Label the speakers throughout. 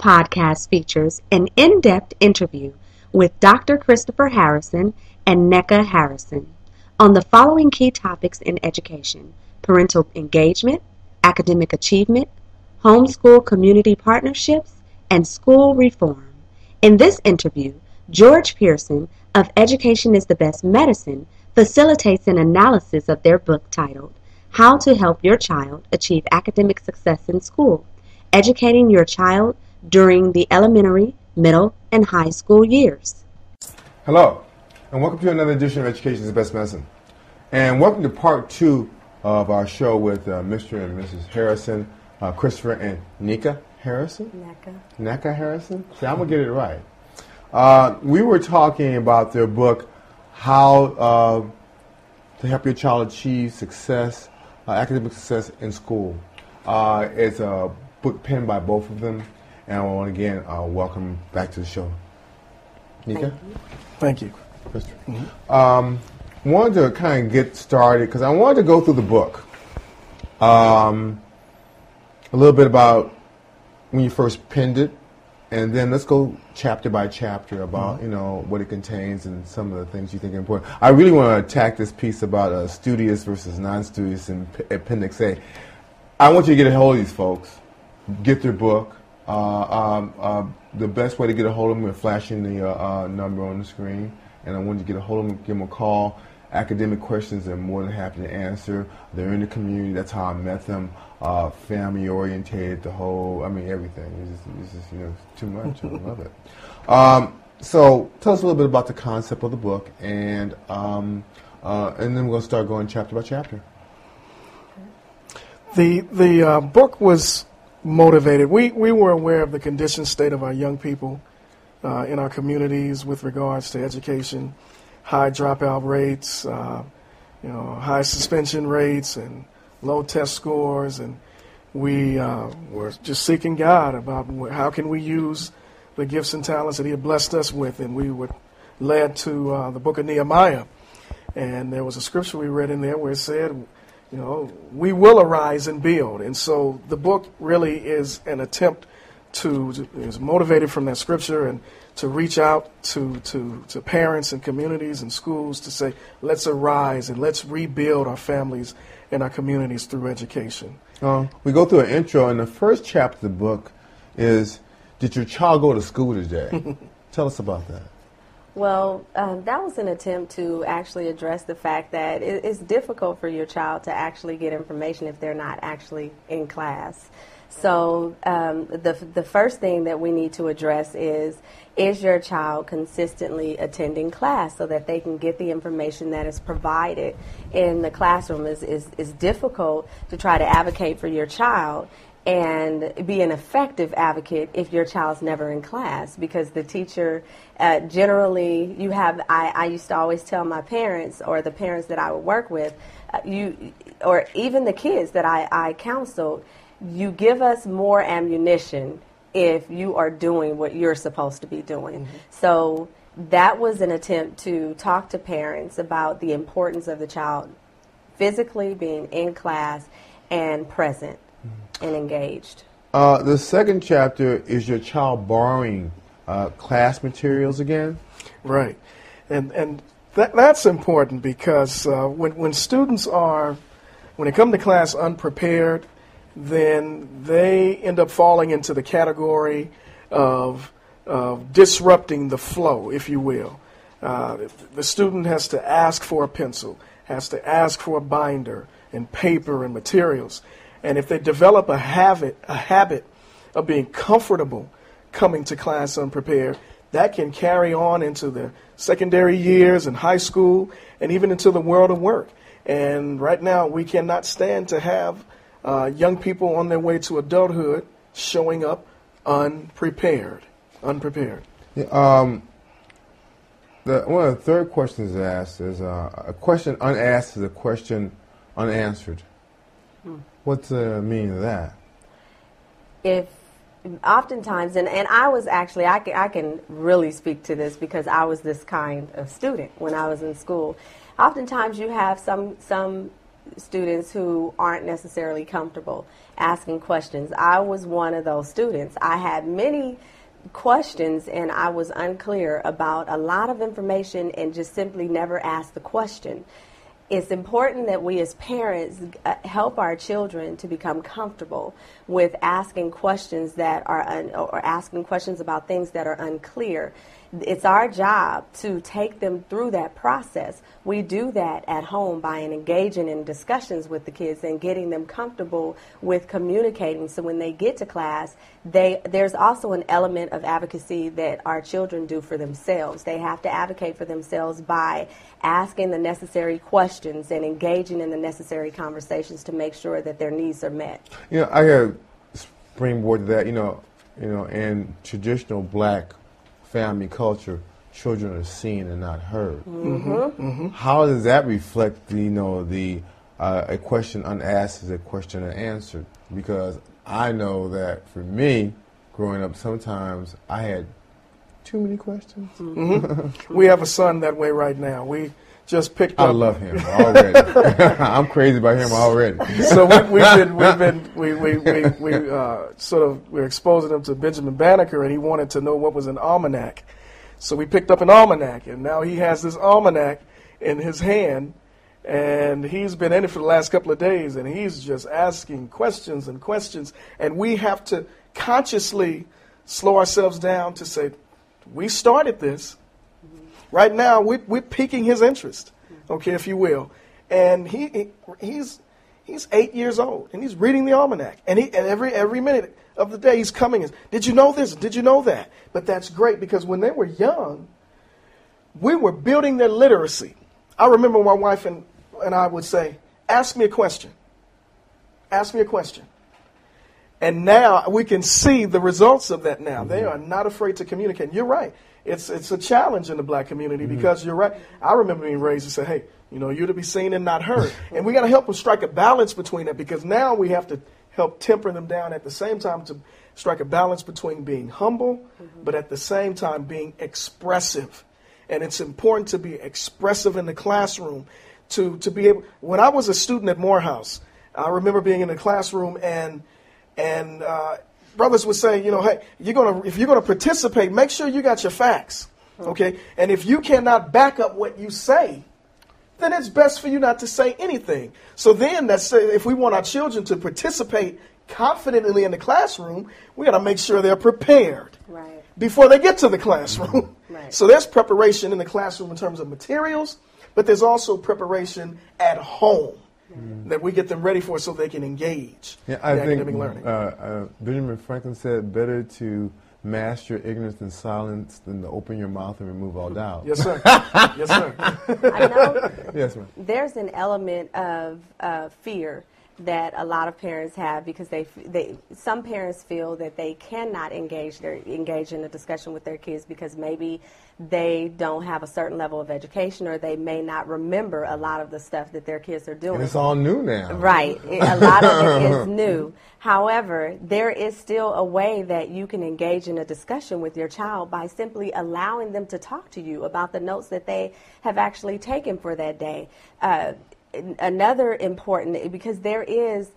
Speaker 1: podcast features an in depth interview with Dr. Christopher Harrison and NNeka Harrison on the following key topics in education parental engagement, academic achievement, homeschool community partnerships, and school reform. In this interview, George Pearson of Education is the Best Medicine facilitates an analysis of their book titled How to Help Your Child Achieve Academic Success in School, educating your child during the elementary, middle, and high school years.
Speaker 2: Hello, and welcome to another edition of Education is the Best Medicine. And welcome to part two of our show with uh, Mr. and Mrs. Harrison, uh, Christopher and Nika Harrison?
Speaker 1: NNeka.
Speaker 2: Nika Harrison? See, I'm going to get it right. Uh, we were talking about their book, How uh, to Help Your Child Achieve Success, uh, Academic Success in School. Uh, it's a book penned by both of them, and I want again uh, welcome back to the show. Nika?
Speaker 3: Thank you.
Speaker 2: Christopher. Um, wanted to kind of get started because I wanted to go through the book. Um, a little bit about when you first penned it, and then let's go chapter by chapter about you know what it contains and some of the things you think are important. I really want to attack this piece about uh, studious versus non-studious in P- Appendix A. I want you to get a hold of these folks, get their book. Uh, um, uh, the best way to get a hold of them is flashing the uh, uh, number on the screen, and I want you to get a hold of them, give them a call. Academic questions, they're more than happy to answer. They're in the community. That's how I met them. Uh, family oriented, the whole, I mean, everything. It's just, it's just you know, too much. I love it. Um, so, tell us a little bit about the concept of the book, and um, uh, and then we're going to start going chapter by chapter.
Speaker 3: The the uh, book was motivated. We we were aware of the conditioned state of our young people uh, in our communities with regards to education, high dropout rates, uh, you know, high suspension rates, and low test scores, and we uh, were just seeking God about how can we use the gifts and talents that He had blessed us with, and we were led to uh, the book of Nehemiah, and there was a scripture we read in there where it said you know, we will arise and build. And so the book really is an attempt to, is motivated from that scripture and to reach out to, to, to parents and communities and schools to say, let's arise and let's rebuild our families and our communities through education.
Speaker 2: Uh, we go through an intro, and the first chapter of the book is Did your child go to school today? Tell us about that.
Speaker 4: Well, um, that was an attempt to actually address the fact that it, it's difficult for your child to actually get information if they're not actually in class. So um, the the first thing that we need to address is is your child consistently attending class so that they can get the information that is provided in the classroom is, is, is difficult to try to advocate for your child and be an effective advocate if your child's never in class because the teacher uh, generally you have I, I used to always tell my parents or the parents that i would work with uh, you or even the kids that i, I counseled you give us more ammunition if you are doing what you're supposed to be doing. So that was an attempt to talk to parents about the importance of the child physically being in class and present and engaged.
Speaker 2: Uh, the second chapter is your child borrowing uh, class materials again.
Speaker 3: Right. And, and that, that's important because uh, when, when students are, when they come to class unprepared, then they end up falling into the category of, of disrupting the flow, if you will. Uh, the student has to ask for a pencil, has to ask for a binder and paper and materials. And if they develop a habit, a habit of being comfortable coming to class unprepared, that can carry on into the secondary years and high school and even into the world of work. And right now, we cannot stand to have uh, young people on their way to adulthood showing up unprepared. Unprepared.
Speaker 2: Yeah, um, the, one of the third questions asked is uh, a question unasked is a question unanswered. What's the meaning of that?
Speaker 4: if oftentimes and, and i was actually I can, I can really speak to this because i was this kind of student when i was in school oftentimes you have some some students who aren't necessarily comfortable asking questions. I was one of those students. I had many questions and I was unclear about a lot of information and just simply never asked the question. It's important that we as parents uh, help our children to become comfortable with asking questions that are un- or asking questions about things that are unclear it's our job to take them through that process. We do that at home by engaging in discussions with the kids and getting them comfortable with communicating. So when they get to class, they, there's also an element of advocacy that our children do for themselves. They have to advocate for themselves by asking the necessary questions and engaging in the necessary conversations to make sure that their needs are met.
Speaker 2: You know, I got springboard to that. You know, you know, in traditional black family culture, children are seen and not heard.
Speaker 3: Mm-hmm. Mm-hmm.
Speaker 2: How does that reflect, the, you know, the uh, a question unasked is a question unanswered? Because I know that for me, growing up, sometimes I had too many questions.
Speaker 3: Mm-hmm. we have a son that way right now. We just picked
Speaker 2: I
Speaker 3: up.
Speaker 2: love him already. I'm crazy about him already.
Speaker 3: so we, have been, we've been, we, we, we, we uh, sort of, we're exposing him to Benjamin Banneker, and he wanted to know what was an almanac. So we picked up an almanac, and now he has this almanac in his hand, and he's been in it for the last couple of days, and he's just asking questions and questions, and we have to consciously slow ourselves down to say, we started this Right now, we, we're piquing his interest, okay, if you will. And he, he he's he's eight years old, and he's reading the almanac. And, he, and every, every minute of the day, he's coming. is Did you know this? Did you know that? But that's great because when they were young, we were building their literacy. I remember my wife and, and I would say, Ask me a question. Ask me a question. And now we can see the results of that now. They mm-hmm. are not afraid to communicate. You're right it's it's a challenge in the black community mm-hmm. because you're right. I remember being raised to say, hey, you know, you're to be seen and not heard, and we got to help them strike a balance between that because now we have to help temper them down at the same time to strike a balance between being humble, mm-hmm. but at the same time being expressive. And it's important to be expressive in the classroom to to be able. When I was a student at Morehouse, I remember being in the classroom and and uh, brothers would say, you know, hey, you're gonna if you're gonna participate, make sure you got your facts, hmm. okay? And if you cannot back up what you say, then it's best for you not to say anything. So then, that's uh, if we want our children to participate confidently in the classroom, we got to make sure they're prepared
Speaker 4: right.
Speaker 3: before they get to the classroom. Mm-hmm.
Speaker 4: Right.
Speaker 3: So there's preparation in the classroom in terms of materials, but there's also preparation at home mm. that we get them ready for so they can engage
Speaker 2: yeah, I
Speaker 3: think,
Speaker 2: academic
Speaker 3: learning.
Speaker 2: Uh, uh, Benjamin Franklin said, better to master ignorance and silence than to open your mouth and remove all doubt.
Speaker 3: Yes, sir. yes, sir.
Speaker 4: I know
Speaker 2: yes, ma'am.
Speaker 4: there's an element of uh, fear that a lot of parents have because they, they some parents feel that they cannot engage their engage in a discussion with their kids because maybe they don't have a certain level of education or they may not remember a lot of the stuff that their kids are doing.
Speaker 2: And it's all new now.
Speaker 4: Right. a lot of it is new. However, there is still a way that you can engage in a discussion with your child by simply allowing them to talk to you about the notes that they have actually taken for that day. Uh, another important because there is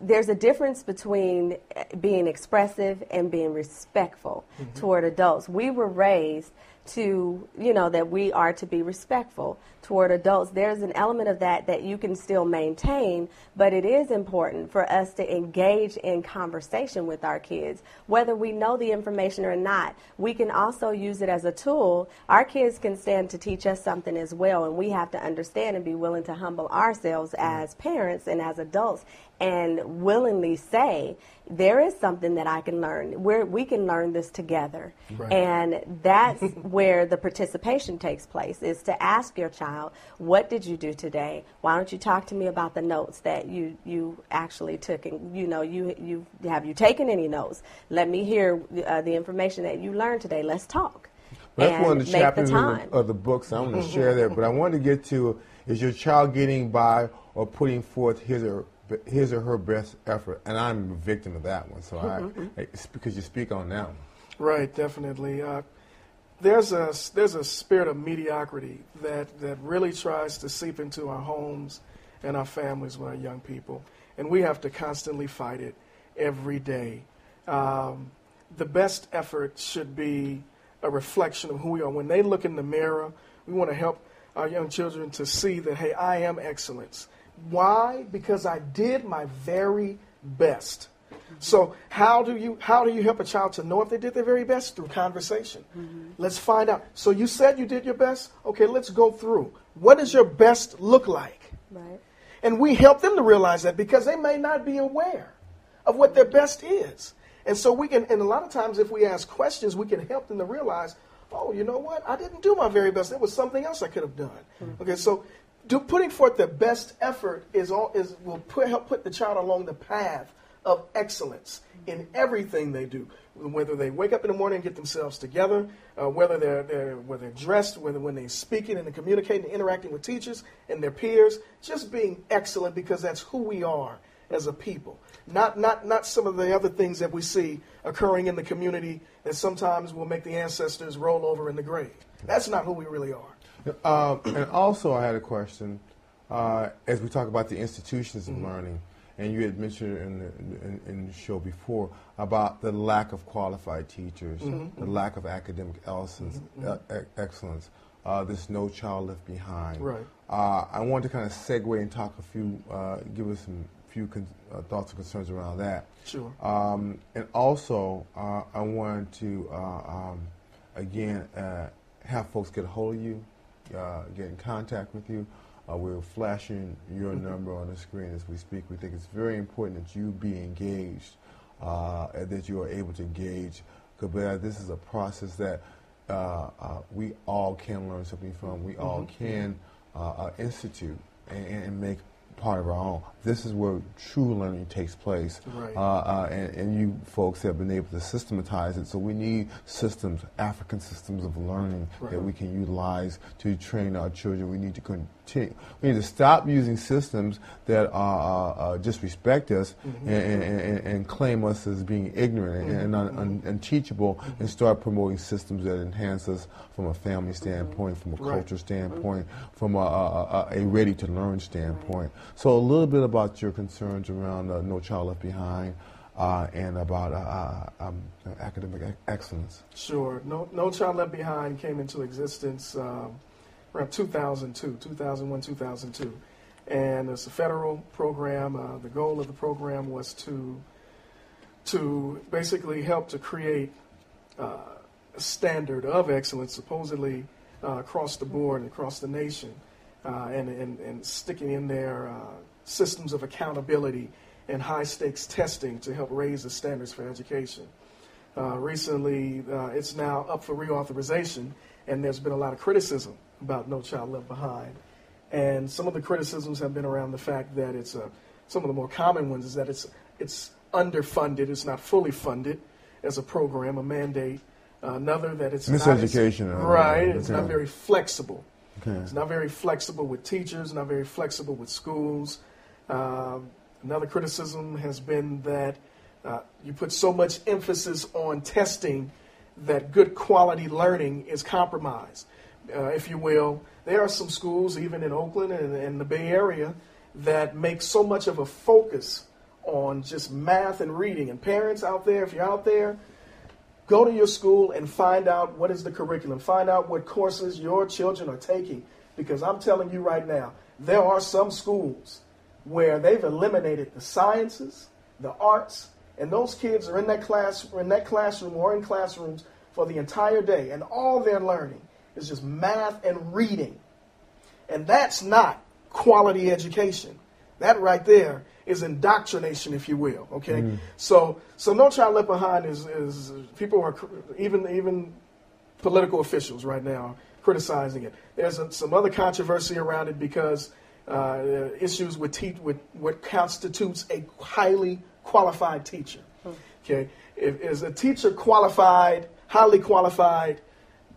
Speaker 4: there's a difference between being expressive and being respectful mm-hmm. toward adults. We were raised to, you know, that we are to be respectful toward adults. There's an element of that that you can still maintain, but it is important for us to engage in conversation with our kids, whether we know the information or not. We can also use it as a tool. Our kids can stand to teach us something as well, and we have to understand and be willing to humble ourselves mm-hmm. as parents and as adults and willingly say, there is something that I can learn. Where we can learn this together, right. and that's where the participation takes place. Is to ask your child, "What did you do today? Why don't you talk to me about the notes that you you actually took? And you know, you you have you taken any notes? Let me hear uh, the information that you learned today. Let's talk."
Speaker 2: Well, that's one of the chapters the of, the, of, the, books I'm going to share that. But I want to get to is your child getting by or putting forth his or his or her best effort, and I'm a victim of that one. So mm-hmm. I, it's because you speak on that one.
Speaker 3: Right, definitely. Uh, there's a there's a spirit of mediocrity that that really tries to seep into our homes and our families with our young people. And we have to constantly fight it every day. Um, the best effort should be a reflection of who we are. When they look in the mirror, we want to help our young children to see that, hey, I am excellence. Why? Because I did my very best. So how do you how do you help a child to know if they did their very best through conversation? Mm-hmm. Let's find out. So you said you did your best. Okay, let's go through. What does your best look like?
Speaker 4: Right.
Speaker 3: And we help them to realize that because they may not be aware of what their best is. And so we can, and a lot of times if we ask questions, we can help them to realize, oh, you know what? I didn't do my very best. There was something else I could have done. Mm-hmm. Okay, so do, putting forth the best effort is all is will put, help put the child along the path of excellence in everything they do. Whether they wake up in the morning and get themselves together, uh, whether they're, they're whether they're dressed, whether when they're speaking and they're communicating and interacting with teachers and their peers, just being excellent because that's who we are as a people. Not, not, not some of the other things that we see occurring in the community that sometimes will make the ancestors roll over in the grave. That's not who we really are.
Speaker 2: Um, and also, I had a question uh, as we talk about the institutions of mm-hmm. learning and you had mentioned in the, in, in the show before about the lack of qualified teachers, mm-hmm. the lack of academic excellence, mm-hmm. uh, excellence. Uh, this No Child Left Behind.
Speaker 3: Right.
Speaker 2: Uh, I wanted to kind of segue and talk a few, uh, give us some few con- uh, thoughts and concerns around that.
Speaker 3: Sure.
Speaker 2: Um, and also, uh, I wanted to um, again have folks get a hold of you, get in contact with you. Uh, we're flashing your mm-hmm. number on the screen as we speak. We think it's very important that you be engaged, uh, and that you are able to engage. Because this is a process that uh, uh, we all can learn something from. We all mm-hmm. can uh, uh, institute and, and, make part of our own. This is where true learning takes place.
Speaker 3: Right. Uh,
Speaker 2: uh, and, and, you folks have been able to systematize it. So we need systems, African systems of learning right. that we can utilize to train our children. We need to We need to stop using systems that are, uh, just respect us mm-hmm. and, and, and, claim us as being ignorant mm-hmm. and un, un, unteachable mm-hmm. and start promoting systems that enhance us from a family standpoint, from a right. culture standpoint, from a, a, a ready to learn standpoint. So a little bit about your concerns around uh, No Child Left Behind uh, and about uh, uh um, academic excellence.
Speaker 3: Sure. No, no Child Left Behind came into existence um, around 2002, 2001, 2002. And it's a federal program. Uh, the goal of the program was to, to basically help to create uh, a standard of excellence, supposedly across the board and across the nation. and, and, and sticking in there systems of accountability and high stakes testing to help raise the standards for education. Uh, recently, uh, it's now up for reauthorization, and there's been a lot of criticism about No Child Left Behind. And some of the criticisms have been around the fact that it's a, some of the more common ones is that it's, it's underfunded, it's not fully funded as a program, a mandate. Uh, another that it's
Speaker 2: miseducation.
Speaker 3: Not as, right, it's not very flexible. Okay. It's not very flexible with teachers, not very flexible with schools. Um, another criticism has been that uh, you put so much emphasis on testing that good quality learning is compromised, uh, if you will. There are some schools, even in Oakland and, and the Bay Area, that make so much of a focus on just math and reading. And parents out there, if you're out there, go to your school and find out what is the curriculum. Find out what courses your children are taking. Because I'm telling you right now, there are some schools where they've eliminated the sciences, the arts, and those kids are in that class in that classroom or in classrooms for the entire day, and all they're learning is just math and reading. And that's not quality education. That right there is indoctrination, if you will. Okay, mm. so so No Child Left Behind is is people are even even political officials right now criticizing it. There's a, some other controversy around it because uh, issues with, te- with what constitutes a highly qualified teacher. Okay, if, is a teacher qualified, highly qualified,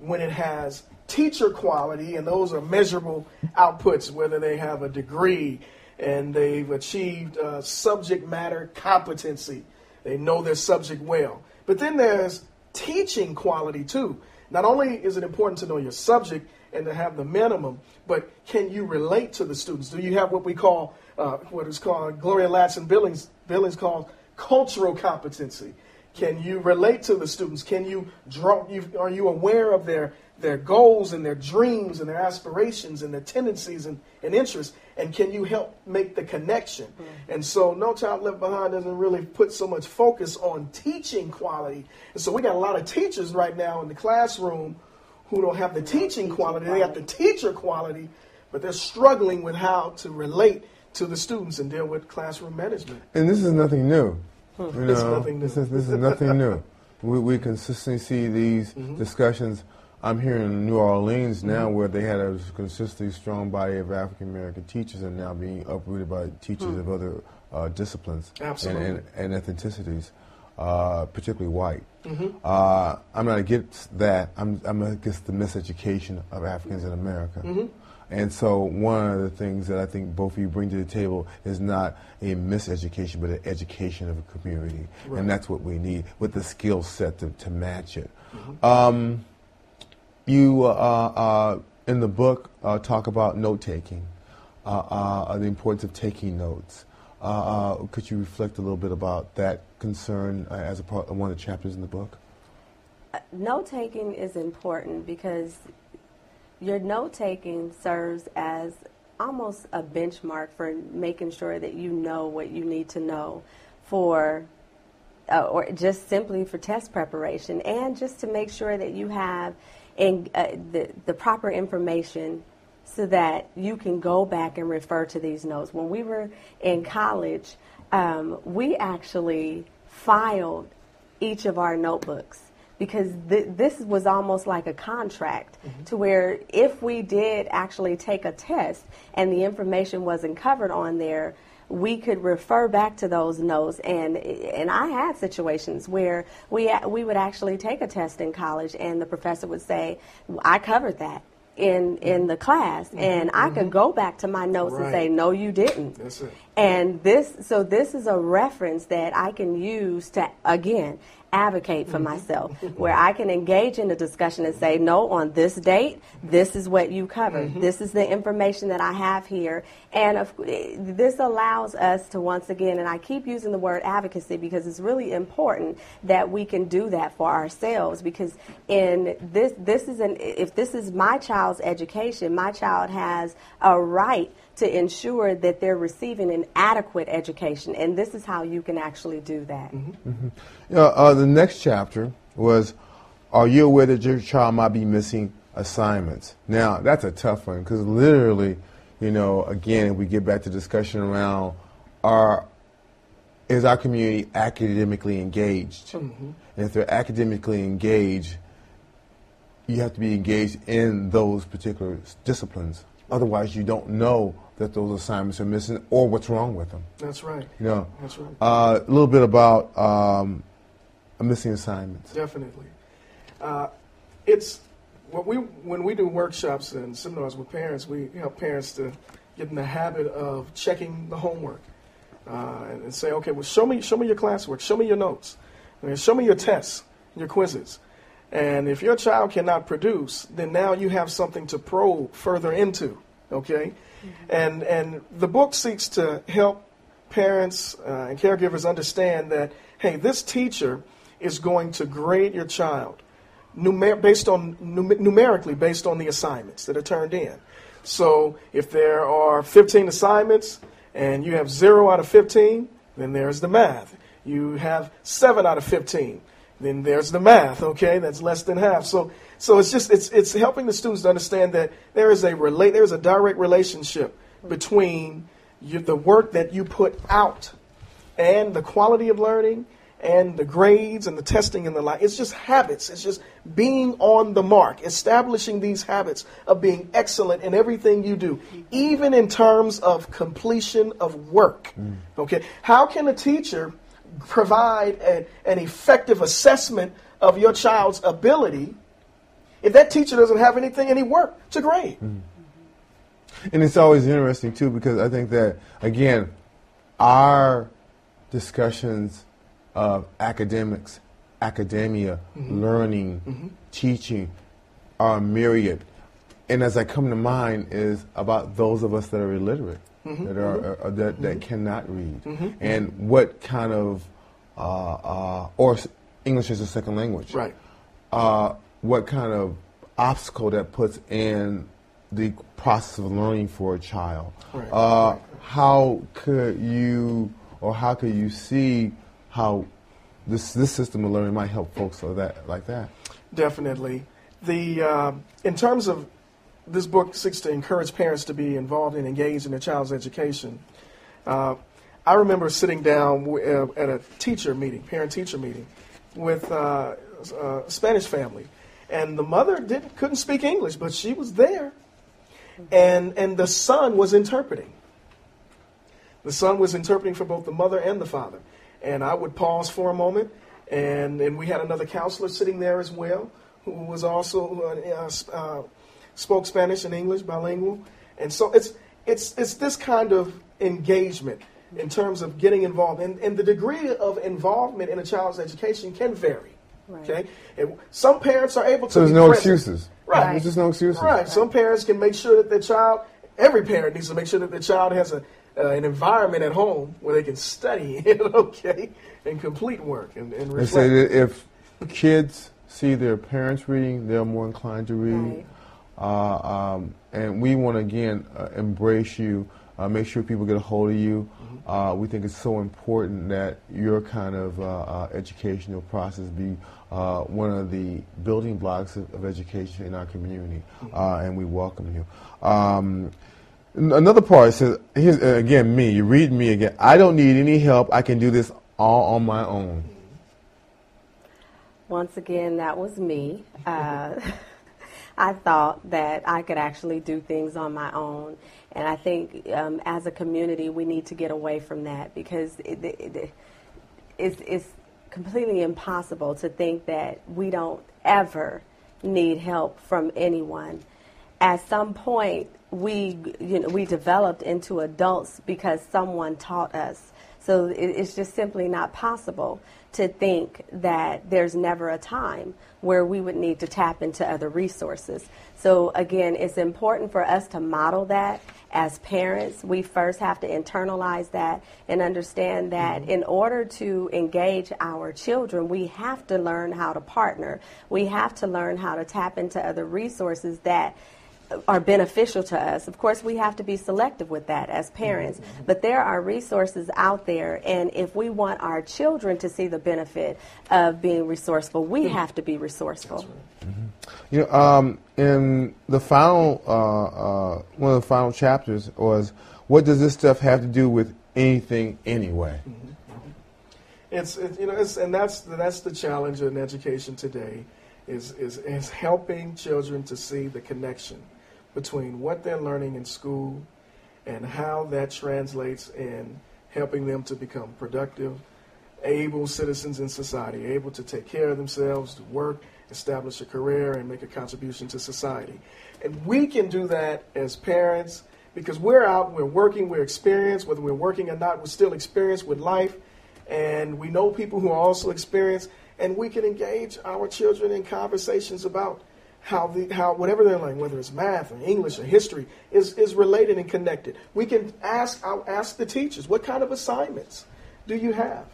Speaker 3: when it has teacher quality, and those are measurable outputs, whether they have a degree and they've achieved uh, subject matter competency, they know their subject well. But then there's teaching quality too. Not only is it important to know your subject, and to have the minimum, but can you relate to the students? Do you have what we call, uh, what is called, Gloria Ladson Billings, Billings calls cultural competency? Can you relate to the students? Can you draw, you, are you aware of their, their goals and their dreams and their aspirations and their tendencies and, and interests? And can you help make the connection? Mm-hmm. And so No Child Left Behind doesn't really put so much focus on teaching quality. And so we got a lot of teachers right now in the classroom who don't have the teaching quality. They have the teacher quality, but they're struggling with how to relate to the students and deal with classroom management.
Speaker 2: And this is nothing new.
Speaker 3: You know, this, is
Speaker 2: this, is, this is nothing new. We, we consistently see these mm-hmm. discussions. I'm here in New Orleans now mm-hmm. where they had a consistently strong body of African American teachers and now being uprooted by teachers mm-hmm. of other uh, disciplines
Speaker 3: and,
Speaker 2: and, and, ethnicities, uh, particularly white. Mm-hmm. Uh, I'm not against that. I'm, I'm against the miseducation of Africans in America. Mm-hmm. And so one of the things that I think both of you bring to the table is not a miseducation, but an education of a community. Right. And that's what we need with the skill set to, to match it. Mm-hmm. Um, you, uh, uh, in the book, uh, talk about note taking, uh, uh, the importance of taking notes. Uh, could you reflect a little bit about that concern as a part, of one of the chapters in the book?
Speaker 4: Note taking is important because your note taking serves as almost a benchmark for making sure that you know what you need to know for uh, or just simply for test preparation and just to make sure that you have in, uh, the, the proper information so that you can go back and refer to these notes. When we were in college, um, we actually filed each of our notebooks because th- this was almost like a contract mm-hmm. to where if we did actually take a test and the information wasn't covered on there, we could refer back to those notes and and I had situations where we we would actually take a test in college and the professor would say I covered that in in the class mm-hmm. and I mm-hmm. could go back to my notes right. and say no you didn't. And this so this is a reference that I can use to again advocate for mm-hmm. myself, where I can engage in a discussion and say, no, on this date, this is what you covered. Mm-hmm. This is the information that I have here. And of, this allows us to once again, and I keep using the word advocacy because it's really important that we can do that for ourselves because in this, this is an, if this is my child's education, my child has a right to ensure that they're receiving an adequate education. And this is how you can actually do that.
Speaker 2: Mm-hmm. Mm-hmm. You know, uh, the next chapter was Are you aware that your child might be missing assignments? Now, that's a tough one because literally, you know, again, we get back to discussion around are is our community academically engaged? Mm-hmm. And if they're academically engaged, you have to be engaged in those particular disciplines. Otherwise, you don't know that those assignments are missing or what's wrong with them.
Speaker 3: That's right.
Speaker 2: You know,
Speaker 3: That's right.
Speaker 2: Uh, a little bit about um, missing assignments.
Speaker 3: Definitely. Uh, it's what we when we do workshops and seminars with parents, we help parents to get in the habit of checking the homework uh, and, and, say, okay, well, show me show me your classwork, show me your notes, I mean, show me your tests, your quizzes. And if your child cannot produce, then now you have something to probe further into. Okay, and, and the book seeks to help parents uh, and caregivers understand that, hey, this teacher is going to grade your child numer- based on, num- numerically based on the assignments that are turned in. So if there are 15 assignments and you have 0 out of 15, then there's the math. You have 7 out of 15, then there's the math, okay? That's less than half. So so it's just it's it's helping the students to understand that there is a relate there is a direct relationship between you, the work that you put out and the quality of learning and the grades and the testing and the like. It's just habits. It's just being on the mark, establishing these habits of being excellent in everything you do, even in terms of completion of work. Mm. Okay, how can a teacher provide a, an effective assessment of your child's ability if that teacher doesn't have anything, any work to grade. Mm-hmm.
Speaker 2: And it's always interesting, too, because I think that, again, our discussions of academics, academia, mm-hmm. learning, mm-hmm. teaching are myriad. and as I come to mind is about those of us that are illiterate,
Speaker 3: Mm-hmm.
Speaker 2: that are uh, that, that cannot read, and what kind of uh, uh, or English as a second language,
Speaker 3: Right.
Speaker 2: uh, what kind of obstacle that puts in the process of learning for a child.
Speaker 3: Right,
Speaker 2: Uh,
Speaker 3: right.
Speaker 2: How could you, or how could you see how this this system of learning might help folks like that, like that?
Speaker 3: Definitely. The uh, in terms of this book seeks to encourage parents to be involved and engaged in their child's education. Uh, I remember sitting down w- uh, at a teacher meeting, parent-teacher meeting, with uh, a Spanish family, and the mother didn't couldn't speak English, but she was there, and and the son was interpreting. The son was interpreting for both the mother and the father. And I would pause for a moment, and, and we had another counselor sitting there as well, who was also uh, uh, uh, spoke Spanish and English, bilingual. And so it's, it's, it's this kind of engagement in terms of getting involved. And, and the degree of involvement in a child's education can vary.
Speaker 4: Right.
Speaker 3: Okay? And some parents are able to
Speaker 2: So there's
Speaker 3: be
Speaker 2: no
Speaker 3: present.
Speaker 2: excuses.
Speaker 3: Right.
Speaker 2: There's just no excuses.
Speaker 3: Right. Some parents can make sure that their child, every parent needs to make sure that their child has a, uh, an environment at home where they can study, okay, and complete work and, and
Speaker 2: They say that if kids see their parents reading, they're more inclined to read.
Speaker 4: Right.
Speaker 2: Uh, um, and we want to again uh, embrace you, uh, make sure people get a hold of you. Uh, we think it's so important that your kind of educational process be uh, one of the building blocks of, of education in our community, uh, and we welcome you. Um, another part says, here's, uh, again, me, you read me again. I don't need any help. I can do this all on my own.
Speaker 4: Once again, that was me. Uh, I thought that I could actually do things on my own. And I think um, as a community, we need to get away from that because it, it, it, it's, it's completely impossible to think that we don't ever need help from anyone. At some point, we, you know, we developed into adults because someone taught us. So it, it's just simply not possible to think that there's never a time where we would need to tap into other resources. So again, it's important for us to model that as parents. We first have to internalize that and understand that mm-hmm. in order to engage our children, we have to learn how to partner. We have to learn how to tap into other resources that are beneficial to us. Of course, we have to be selective with that as parents, but there are resources out there, and if we want our children to see the benefit of being resourceful, we have to be resourceful.
Speaker 2: You know, um, in the final, uh, uh, one of the final chapters was, what does this stuff have to do with anything anyway?
Speaker 3: It's, it, you know, it's, and that's that's the challenge in education today, is, is is helping children to see the connection between what they're learning in school and how that translates in helping them to become productive, able citizens in society, able to take care of themselves, to work, establish a career, and make a contribution to society. And we can do that as parents because we're out, we're working, we're experienced, whether we're working or not, we're still experienced with life, and we know people who are also experienced, and we can engage our children in conversations about how the how whatever they're learning, whether it's math or English or history, is is related and connected. We can ask I'll ask the teachers what kind of assignments do you have,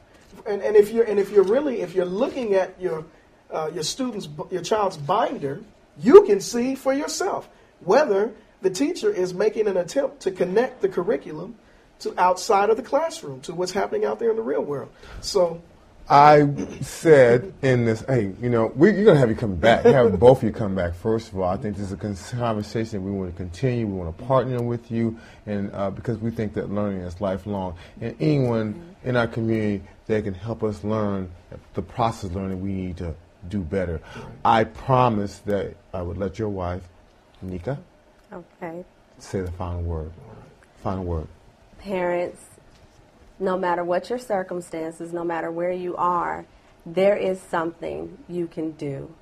Speaker 3: and and if you're and if you're really if you're looking at your uh, your students your child's binder, you can see for yourself whether the teacher is making an attempt to connect the curriculum to outside of the classroom to what's happening out there in the real world. So
Speaker 2: I said in this, hey, you know, we, you're going to have you come back. Have both of you come back, first of all. I think this is a conversation we want to continue. We want to partner with you, and uh, because we think that learning is lifelong. And anyone in our community that can help us learn the process of learning, we need to do better. I promise that I would let your wife, Nika,
Speaker 4: Okay.
Speaker 2: say the final word. Final word.
Speaker 4: Parents, no matter what your circumstances, no matter where you are, there is something you can do.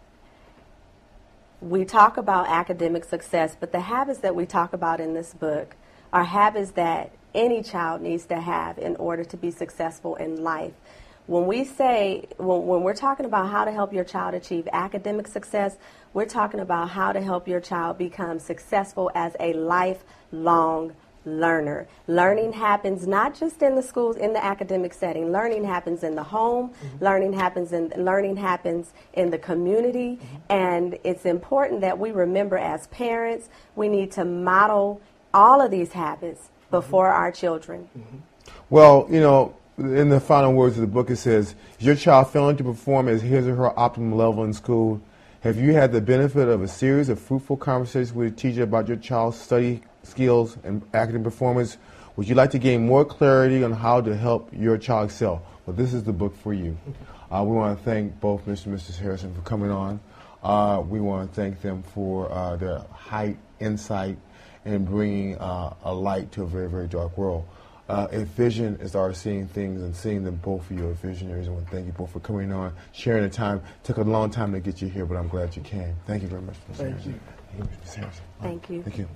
Speaker 4: We talk about academic success, but the habits that we talk about in this book are habits that any child needs to have in order to be successful in life. when we say, when, when we're talking about how to help your child achieve academic success, we're talking about how to help your child become successful as a lifelong learner. Learning happens not just in the schools in the academic setting. Learning happens in the home. Mm-hmm. Learning happens in learning happens in the community. Mm-hmm. And it's important that we remember as parents, we need to model all of these habits mm-hmm. before mm-hmm. our children.
Speaker 2: Well, you know, in the final words of the book, it says, Is your child failing to perform at his or her optimal level in school? Have you had the benefit of a series of fruitful conversations with a teacher about your child's study skills and academic performance? Would you like to gain more clarity on how to help your child excel? Well, this is the book for you. Uh, we want to thank both Mr. and Mrs. Harrison for coming on. Uh, we want to thank them for uh, their high insight and bringing uh, a light to a very, very dark world uh, if vision is our seeing things and seeing them both of you are visionaries. I want to thank you both for coming on, sharing the time. It took a long time to get you here, but I'm glad you came. Thank you very much,
Speaker 3: Ms. Thank
Speaker 2: Harrison.
Speaker 3: you.
Speaker 2: Thank you.
Speaker 4: Thank you.
Speaker 2: Thank you.